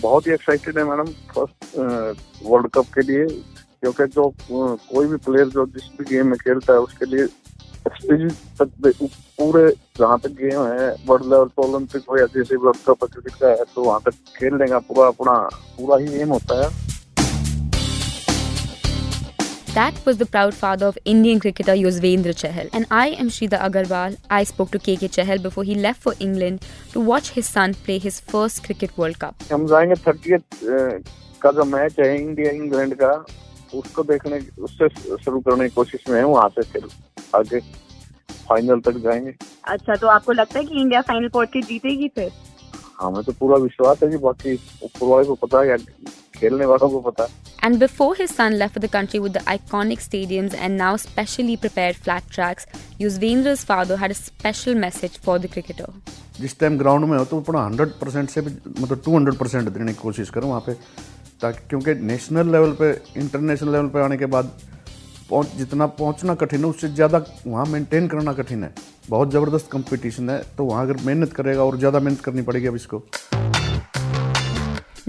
बहुत ही एक्साइटेड है मैडम फ़र्स्ट वर्ल्ड कप के लिए, क्योंकि जो कोई भी प्लेयर जो जिस भी गेम में खेलता है, उसके लिए तक पूरे जहाँ तक गेम है वर्ल्ड लेवल पर ओलंपिक हो या जैसे वर्ल्ड कप क्रिकेट का है तो वहाँ तक खेलने का पूरा अपना पूरा ही एम होता है। That was the proud father of Indian cricketer Yuzvendra Chahal. And I am Shrida Agarwal. I spoke to KK Chahal before he left for England to watch his son play his first Cricket World Cup. हम जाएँगे thirty का जो match है India England का उसको देखने उससे शुरू करने की कोशिश में है वहाँ से फिर आगे फाइनल तक जाएँगे अच्छा तो आपको लगता है कि इंडिया फाइनल पहुँच के जीतेगी फिर हमें तो पूरा विश्वास है जी बाकी ऊपर वाले को पता है या खेलने वालों को पता है And before his son left for the country with the iconic stadiums and now specially prepared flat tracks, Yuzvendra's father had a special message for the cricketer. जिस टाइम ग्राउंड में हो तो अपना हंड्रेड परसेंट से भी मतलब two hundred percent देने की कोशिश करो वहाँ पे ताकि क्योंकि नेशनल लेवल पे इंटरनेशनल लेवल पे आने के बाद पहुँच जितना पहुँचना कठिन है उससे ज़्यादा वहाँ मेंटेन करना कठिन है बहुत ज़बरदस्त कंपटीशन है तो वहाँ अगर मेहनत करेगा और ज़्यादा मेहनत करनी पड़ेगी अब इसको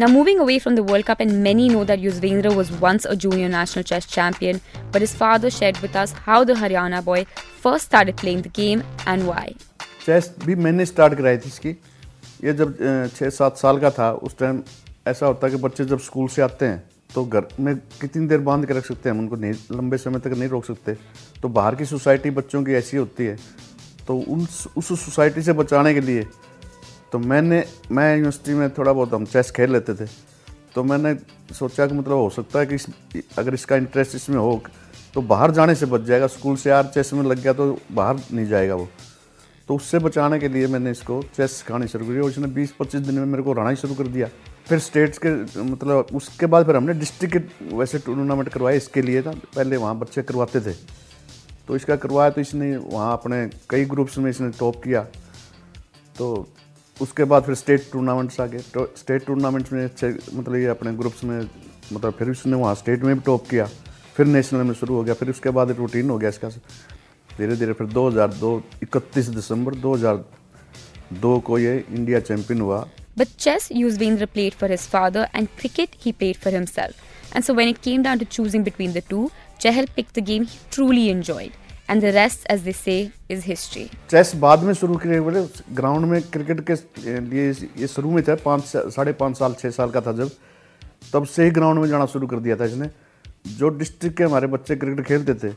Now, moving away from the World Cup, and many know that Yuzvendra was once a junior national chess champion, but his father shared with us how the Haryana boy first started playing the game and why. Chess भी मैंने start कराई थी इसकी ये जब छः सात साल का था उस टाइम ऐसा होता है कि बच्चे जब स्कूल से आते हैं तो घर में कितनी देर बाँध के रख सकते हैं हम उनको नहीं लंबे समय तक नहीं रोक सकते तो बाहर की सोसाइटी बच्चों की ऐसी होती है तो उन उस सोसाइटी से बचाने के लिए तो मैंने मैं यूनिवर्सिटी में थोड़ा बहुत हम चेस खेल लेते थे। तो मैंने सोचा कि मतलब हो सकता है कि इस, अगर इसका इंटरेस्ट इसमें हो तो बाहर जाने से बच जाएगा। स्कूल से यार चेस में लग गया तो बाहर नहीं जाएगा वो। तो उससे बचाने के लिए मैंने इसको चेस सिखानी शुरू करी और उसने बीस पच्चीस दिन में मेरे को रहना शुरू कर दिया। फिर स्टेट्स के मतलब उसके बाद फिर हमने डिस्ट्रिक्ट के वैसे टूर्नामेंट करवाए। इसके लिए था पहले वहाँ बच्चे करवाते थे। तो इसका करवाया तो इसने वहाँ अपने कई ग्रुप्स में इसने टॉप किया। तो उसके बाद फिर स्टेट टूर्नामेंट्स आ गए तो स्टेट टूर्नामेंट्स में अच्छे मतलब ये अपने ग्रुप्स में मतलब फिर उसने वहाँ स्टेट में भी टॉप किया फिर नेशनल में शुरू हो गया फिर उसके बाद रूटीन हो गया इसका धीरे धीरे फिर 2002 इकतीस दिसंबर 2002 को ये इंडिया चैंपियन हुआ But chess, Yuzvendra played for his father, and cricket, he played for himself. And so when it came down to choosing between the two, Chahal picked the game he truly enjoyed. And the rest as they say is history chess बाद में शुरू किए बोले ground में cricket के लिए ये शुरू में था, पाँच साढ़े पाँच साल छः साल का था जब। तब से ही ग्राउंड में जाना शुरू कर दिया था इसने। जो डिस्ट्रिक्ट के हमारे बच्चे क्रिकेट खेलते थे,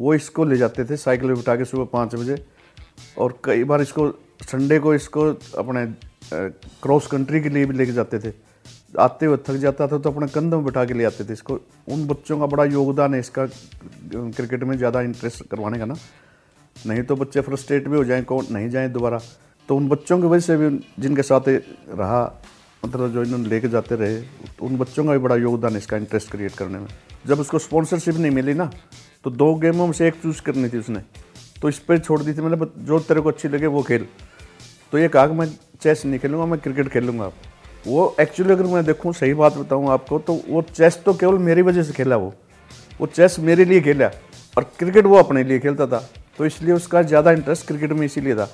वो इसको ले जाते थे साइकिल में बिठा के सुबह पाँच बजे। और कई बार इसको संडे को इसको अपने क्रॉस कंट्री के लिए भी लेके जाते थे। आते हुए थक जाता था तो अपने कंधों में बिठा के ले आते थे इसको। उन बच्चों का बड़ा योगदान है इसका क्रिकेट में ज़्यादा इंटरेस्ट करवाने का ना। नहीं तो बच्चे फ्रस्ट्रेट भी हो जाएँ, कौन, नहीं जाएँ दोबारा। तो उन बच्चों की वजह से भी जिनके साथ रहा मतलब जो इन्होंने लेके जाते रहे तो उन बच्चों का भी बड़ा योगदान है इसका इंटरेस्ट क्रिएट करने में। जब उसको स्पॉन्सरशिप नहीं मिली ना तो दो गेमों में से एक चूज़ करनी थी उसने। तो इस पर छोड़ दी थी मैंने जो तेरे को अच्छी लगे वो खेल। तो ये कहा कि मैं चेस नहीं खेलूँगा, मैं क्रिकेट खेलूँगा आप वो एक्चुअली अगर मैं देखूँ, सही बात बताऊँ आपको तो वो चेस तो केवल मेरी वजह से खेला वो। वो चेस मेरे लिए खेला और क्रिकेट वो अपने लिए खेलता था। तो इसलिए उसका ज़्यादा इंटरेस्ट क्रिकेट में इसीलिए था।